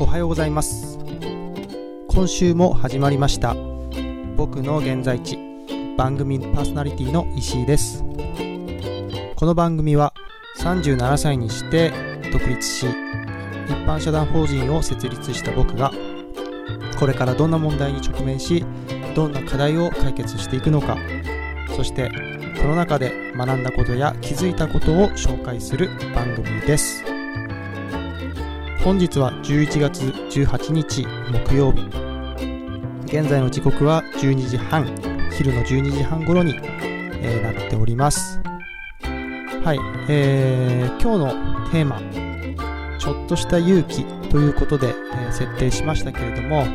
おはようございます。今週も始まりました。僕の現在地番組パーソナリティの石井です。この番組は37歳にして独立し一般社団法人を設立した僕がこれからどんな問題に直面しどんな課題を解決していくのかそしてその中で学んだことや気づいたことを紹介する番組です。本日は11月18日木曜日。現在の時刻は12時半。昼の12時半頃に、えー、なっております。はい、えー、今日のテーマちょっとした勇気ということで、えー、設定しましたけれども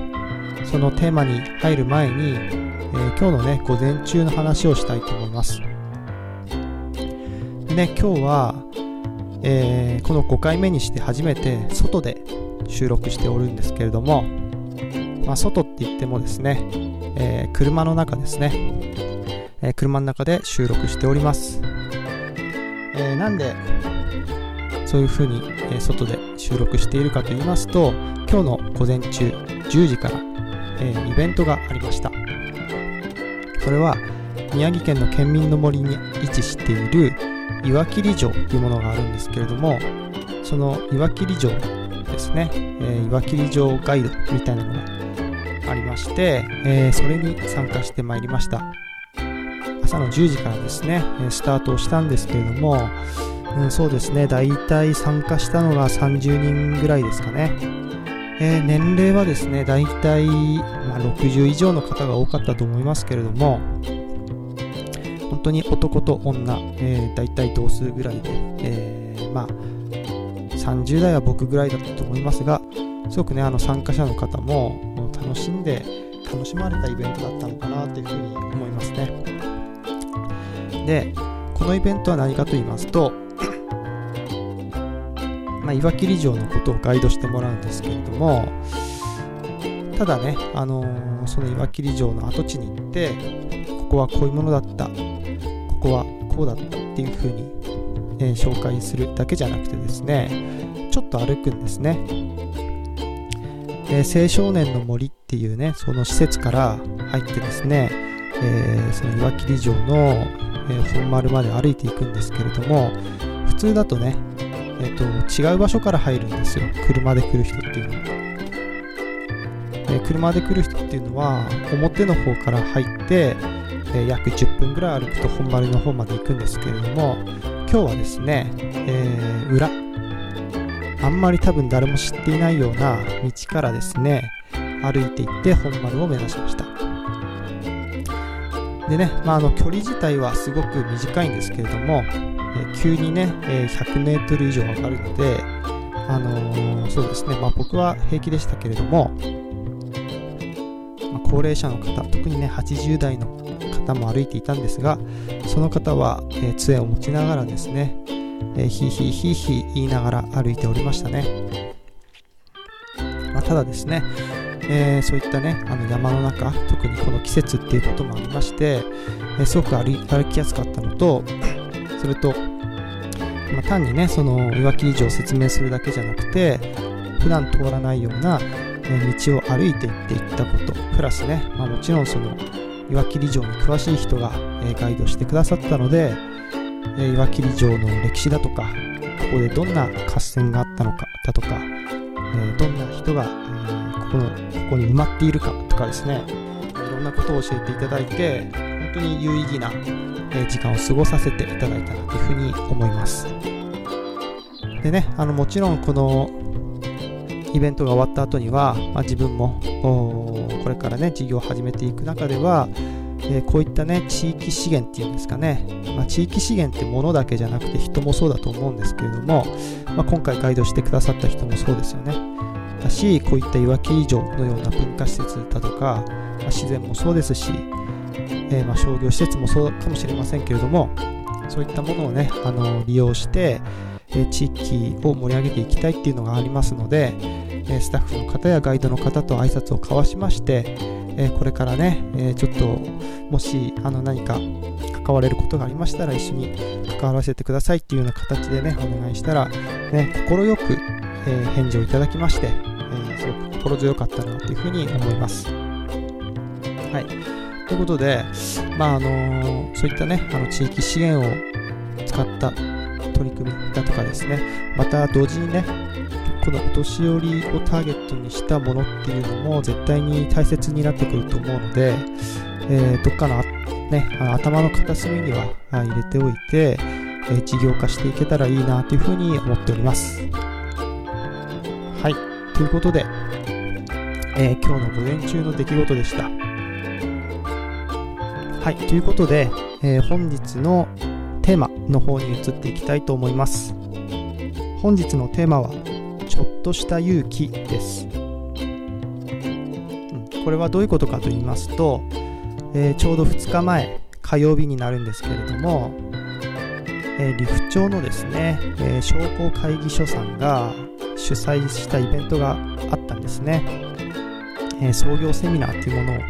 そのテーマに入る前に、えー、今日のね午前中の話をしたいと思います。ね今日はえー、この5回目にして初めて外で収録しておるんですけれども、まあ、外って言ってもですね、えー、車の中ですね、えー、車の中で収録しております、えなんでそういう風に、え外で収録しているかと言いますと今日の午前中10時から、えイベントがありました。それは宮城県の県民の森に位置している岩切城というものがあるんですけれどもその岩切城ですね、えー、岩切城ガイドみたいなのがありまして、えー、それに参加してまいりました。朝の10時からですねスタートをしたんですけれども、うん、そうですね。大体参加したのが30人ぐらいですかね。えー、年齢はですね、大体、まあ、60以上の方が多かったと思いますけれども、本当に男と女、えー、大体同数ぐらいで、えー、まあ、30代は僕ぐらいだったと思いますが、すごくね、あの参加者の方も楽しんで、楽しまれたイベントだったのかなというふうに思いますね。で、このイベントは何かと言いますと、まあ、岩切城のことをガイドしてもらうんですけれども、ただね、あのー、その岩切城の跡地に行って、ここはこういうものだった、ここはこうだったっていう風に、え、紹介するだけじゃなくてですねちょっと歩くんですね、え、青少年の森っていうねその施設から入ってですね、え、その岩切城の、え、本丸まで歩いていくんですけれども普通だとねえーと、違う場所から入るんですよ。車で来る人っていうのは、え、車で来る人っていうのは表の方から入ってえ約10分ぐらい歩くと本丸の方まで行くんですけれども今日はですね、えー、裏。あんまり多分誰も知っていないような道からですね歩いていって本丸を目指しました。でね、まあ、あの距離自体はすごく短いんですけれども、え、急にね、え、100メートル以上上がるのであのー、そうですね、まあ、僕は平気でしたけれども、まあ、高齢者の方特にね80代の方も歩いていたんですがその方は、えー、杖を持ちながらですね、えー、ヒーヒーヒーヒー言いながら歩いておりましたね、まあ、ただですね、えー、そういったねあの山の中特にこの季節っていうこともありまして、えすごく歩きやすかったのとそれと、まあ、単にねその岩切城を説明するだけじゃなくて普段通らないような道を歩いていっていったことプラスね、まあ、もちろんその岩切城に詳しい人が、えガイドしてくださったので、え岩切城の歴史だとかここでどんな合戦があったのかだとか、えどんな人が、えここのここに埋まっているかとかですねいろんなことを教えていただいて本当に有意義な、時間を過ごさせていただいたなというふうに思います。でねあのもちろんこのイベントが終わった後には、まあ、自分もこれからね事業を始めていく中では、え、こういったね地域資源っていうんですかね、まあ、地域資源って物だけじゃなくて人もそうだと思うんですけれども、まあ、今回ガイドしてくださった人もそうですよね。だしこういったいわき城のような文化施設だとか、まあ、自然もそうですし、えー、ま商業施設もそうかもしれませんけれどもそういったものをねあの利用して、え地域を盛り上げていきたいっていうのがありますので、えスタッフの方やガイドの方と挨拶を交わしまして、えこれからね、えちょっともしあの何か関われることがありましたら一緒に関わらせてくださいっていうような形でねお願いしたら、ね、快く、え返事をいただきまして、えすごく心強かったなというふうに思います。はい。ということで、まああのそういったね、あの地域資源を使った取り組みだとかですね、また同時にね、このお年寄りをターゲットにしたものっていうのも絶対に大切になってくると思うので、えー、どっかのね、あの頭の片隅には入れておいて、えー、事業化していけたらいいなというふうに思っております。はい、ということで、えー、今日の午前中の出来事でした。はい、ということで、えー、本日のテーマの方に移っていきたいと思います。本日のテーマは、ちょっとした勇気です。うん、これはどういうことかと言いますと、えー、ちょうど2日前、火曜日になるんですけれども、えー、利府町のですね、えー、商工会議所さんが主催したイベントがあったんですね。え創業セミナーというものを、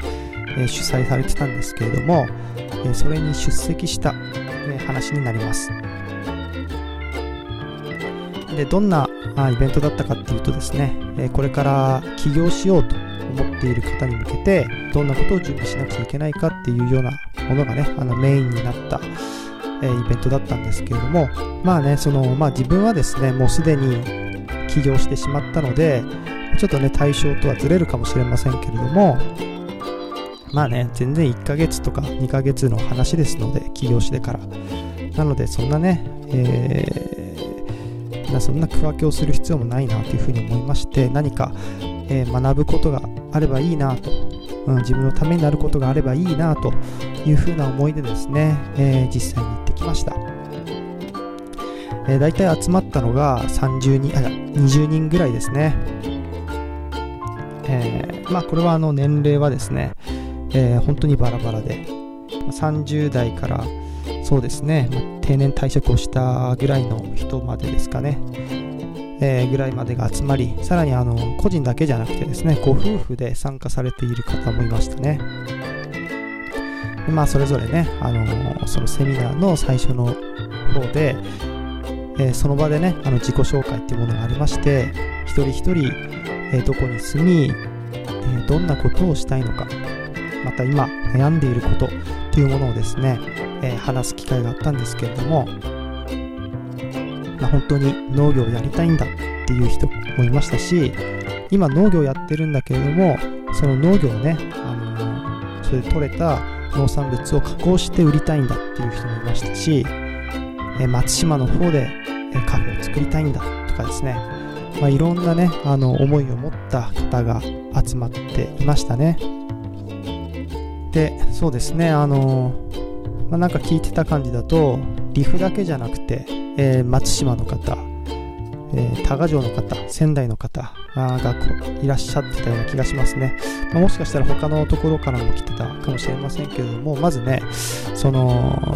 え主催されてたんですけれども、えそれに出席した、え話になります。でどんなイベントだったかっていうとですね、えこれから起業しようと思っている方に向けてどんなことを準備しなくちゃいけないかっていうようなものがねあのメインになった、えイベントだったんですけれどもまあねその、まあ、自分はですねもうすでに起業してしまったのでちょっとね対象とはずれるかもしれませんけれどもまあね全然1ヶ月とか2ヶ月の話ですので起業してから。なのでそんなね、えーそんな区分けをする必要もないなというふうに思いまして何か、えー、学ぶことがあればいいなと、うん、自分のためになることがあればいいなというふうな思いでですね、えー、実際に行ってきました、えー、大体集まったのが30人あ20人ぐらいですね、えー、まあこれはあの年齢はですね、えー、本当にバラバラで30代からそうですね、まあ、定年退職をしたぐらいの人までですかね、えー、ぐらいまでが集まり、さらにあの個人だけじゃなくてですね、ご夫婦で参加されている方もいましたね。でまあ、それぞれね、あのー、そのセミナーの最初の方で、えー、その場でね、あの自己紹介っていうものがありまして、一人一人、えどこに住み、えどんなことをしたいのか、また今悩んでいることっていうものをですね、えー、話す機会があったんですけれども、まあ、本当に農業をやりたいんだっていう人もいましたし今農業やってるんだけれどもその農業をね、あのー、それで採れた農産物を加工して売りたいんだっていう人もいましたし、えー、松島の方で、えカフェを作りたいんだとかですね、まあ、いろんなねあの思いを持った方が集まっていましたね。でそうですねあのーまあ、なんか聞いてた感じだと、岐阜だけじゃなくて、えー、松島の方、えー、多賀城の方、仙台の方がいらっしゃってたような気がしますね。まあ、もしかしたら他のところからも来てたかもしれませんけれども、まずね、その、な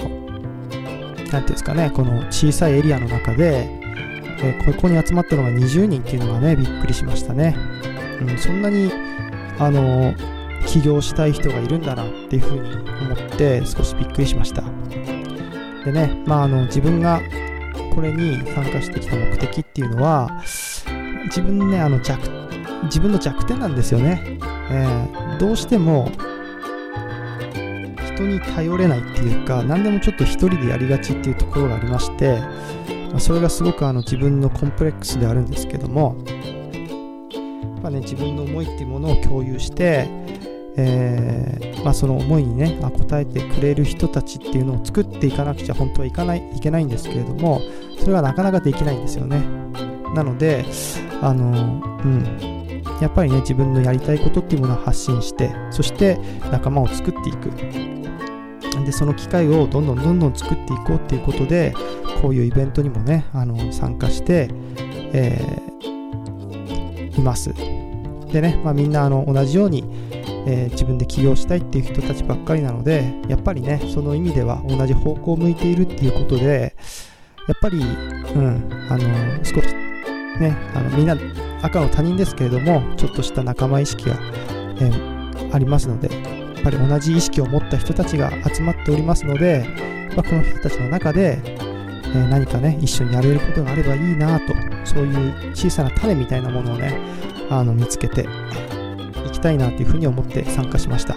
んていうんですかね、この小さいエリアの中で、えー、ここに集まったのが20人っていうのがね、びっくりしましたね。うん、そんなに、あの起業したい人がいるんだなっていうふうに思って少しびっくりしました。でねまああの自分がこれに参加してきた目的っていうのは自分ねあの弱自分の弱点なんですよね、えー、どうしても人に頼れないっていうか何でもちょっと一人でやりがちっていうところがありましてそれがすごくあの自分のコンプレックスであるんですけどもやっぱね自分の思いっていうものを共有してえー、まあ、その思いにね、まあ、応えてくれる人たちっていうのを作っていかなくちゃ本当はいかないいけないんですけれどもそれはなかなかできないんですよね。なのであのうん。やっぱりね自分のやりたいことっていうものを発信してそして仲間を作っていく。でその機会をどんどんどんどん作っていこうっていうことでこういうイベントにもねあの参加して、えー、います。でね、まあ、みんなあの同じようにえー、自分で起業したいっていう人たちばっかりなのでやっぱりねその意味では同じ方向を向いているっていうことでやっぱり、うん、あの少しねあのみんな赤の他人ですけれどもちょっとした仲間意識が、えー、ありますのでやっぱり同じ意識を持った人たちが集まっておりますので、まあ、この人たちの中で、えー、何かね一緒にやれることがあればいいなとそういう小さな種みたいなものをねあの見つけてたいなというふうに思って参加しました。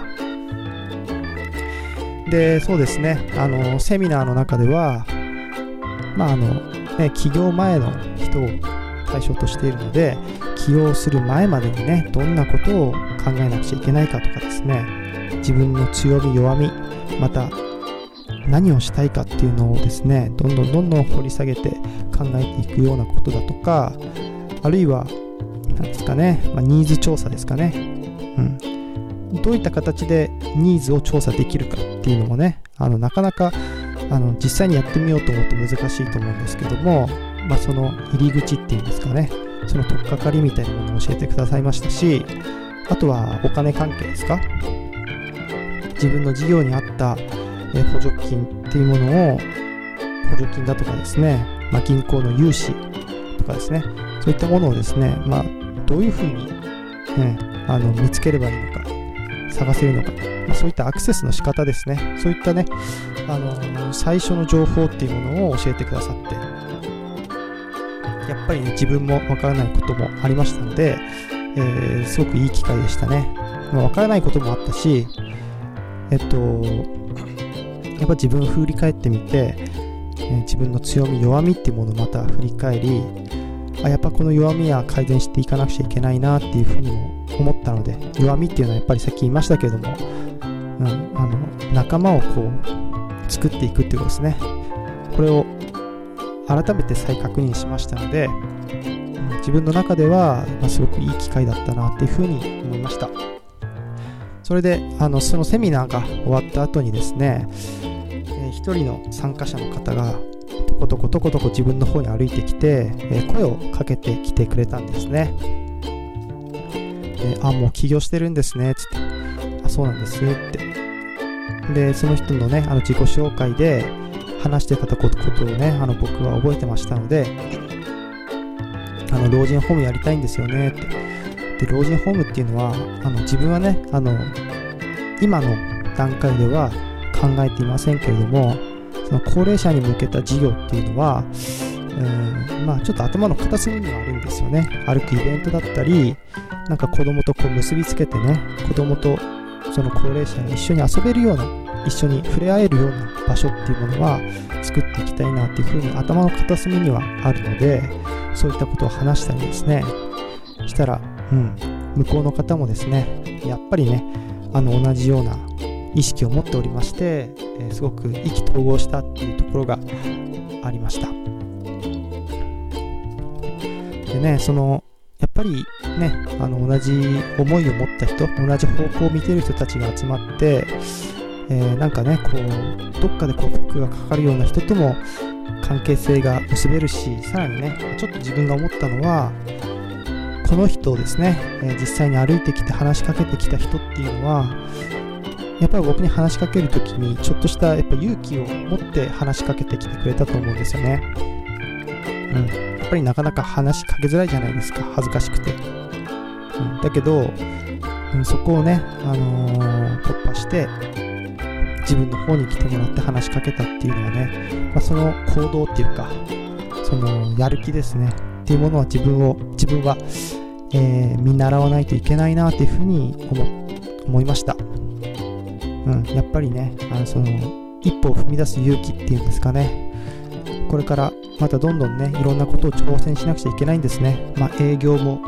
でそうですね。あのセミナーの中ではまああのね起業前の人を対象としているので起業する前までにねどんなことを考えなくちゃいけないかとかですね。自分の強み弱みまた何をしたいかっていうのをですねどんどんどんどん掘り下げて考えていくようなことだとかあるいは何ですかね、まあ、ニーズ調査ですかね、うん、どういった形でニーズを調査できるかっていうのもねあのなかなかあの実際にやってみようと思うと難しいと思うんですけども、まあ、その入り口っていうんですかね。その取っかかりみたいなものを教えてくださいましたしあとはお金関係ですか？自分の事業に合った補助金っていうものを補助金だとかですね、まあ、銀行の融資とかですね。そういったものをですね、まあ、どういうふうに、ね、あの見つければいいのか探せるのか、まあ、そういったアクセスの仕方ですね。そういったねあの最初の情報っていうものを教えてくださってやっぱりね自分もわからないこともありましたので、えー、すごくいい機会でしたね。わ、まあ、からないこともあったしえっとやっぱ自分を振り返ってみて、え自分の強み弱みっていうものをまた振り返りあやっぱこの弱みは改善していかなくちゃいけないなっていうふうにも思ったので弱みっていうのはやっぱりさっき言いましたけれども、うん、あの仲間をこう作っていくっていうことですねこれを改めて再確認しましたので、うん、自分の中では、ま、すごくいい機会だったなっていうふうに思いましたそれであのそのセミナーが終わった後にですね一人の参加者の方がとことことことこ自分の方に歩いてきて、え声をかけてきてくれたんですね。であ、もう起業してるんですね、つって。あ、そうなんですって。で、その人のね、あの自己紹介で話してたことをね、あの僕は覚えてましたので、あの老人ホームやりたいんですよねって。で、老人ホームっていうのは、あの自分はね、あの今の段階では考えていませんけれどもその高齢者に向けた事業っていうのはうんまあちょっと頭の片隅にはあるんですよね。歩くイベントだったりなんか子供とこう結びつけてね子供とその高齢者が一緒に遊べるような一緒に触れ合えるような場所っていうものは作っていきたいなっていうふうに頭の片隅にはあるのでそういったことを話したりですね。したら、うん、向こうの方もですねやっぱりねあの同じような意識を持っておりまして、えー、すごく意気投合したっていうところがありました。でねそのやっぱりねあの同じ思いを持った人同じ方向を見てる人たちが集まって、えー、なんかねこうどっかでこうフックがかかるような人とも関係性が結べるしさらにねちょっと自分が思ったのはこの人をですね、えー、実際に歩いてきて話しかけてきた人っていうのはやっぱり僕に話しかけるときに、ちょっとしたやっぱ勇気を持って話しかけてきてくれたと思うんですよね。うん。やっぱりなかなか話しかけづらいじゃないですか、恥ずかしくて。うん、だけど、うん、そこをね、あのー、突破して、自分の方に来てもらって話しかけたっていうのはね、まあ、その行動っていうか、そのやる気ですね、っていうものは自分を、自分は、えー、見習わないといけないなっていうふうに思思いました。うん、やっぱりね、あのその一歩を踏み出す勇気っていうんですかね、これからまたどんどんね、いろんなことを挑戦しなくちゃいけないんですね。まあ、営業も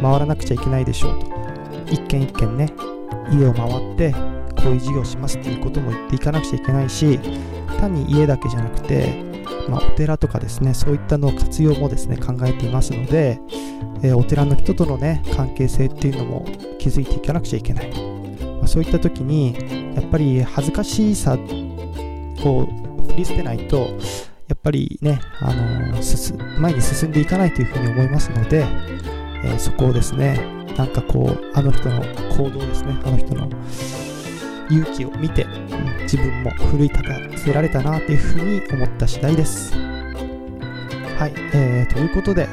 回らなくちゃいけないでしょうと。一軒一軒ね、家を回って、こういう事業しますっていうことも言っていかなくちゃいけないし、単に家だけじゃなくて、まあ、お寺とかですね、そういったの活用もですね、考えていますので、えー、お寺の人とのね、関係性っていうのも築いていかなくちゃいけない。まあ、そういった時に、やっぱり恥ずかしさを振り捨てないと、やっぱりね、あの前に進んでいかないというふうに思いますので、えー、そこをですね、なんかこう、あの人の行動ですね、あの人の勇気を見て、自分も奮い立たせられたなというふうに思った次第です。はい、えー、ということで、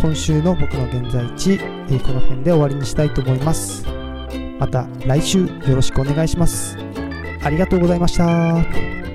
今週の僕の現在地、えー、この辺で終わりにしたいと思います。また来週よろしくお願いします。ありがとうございました。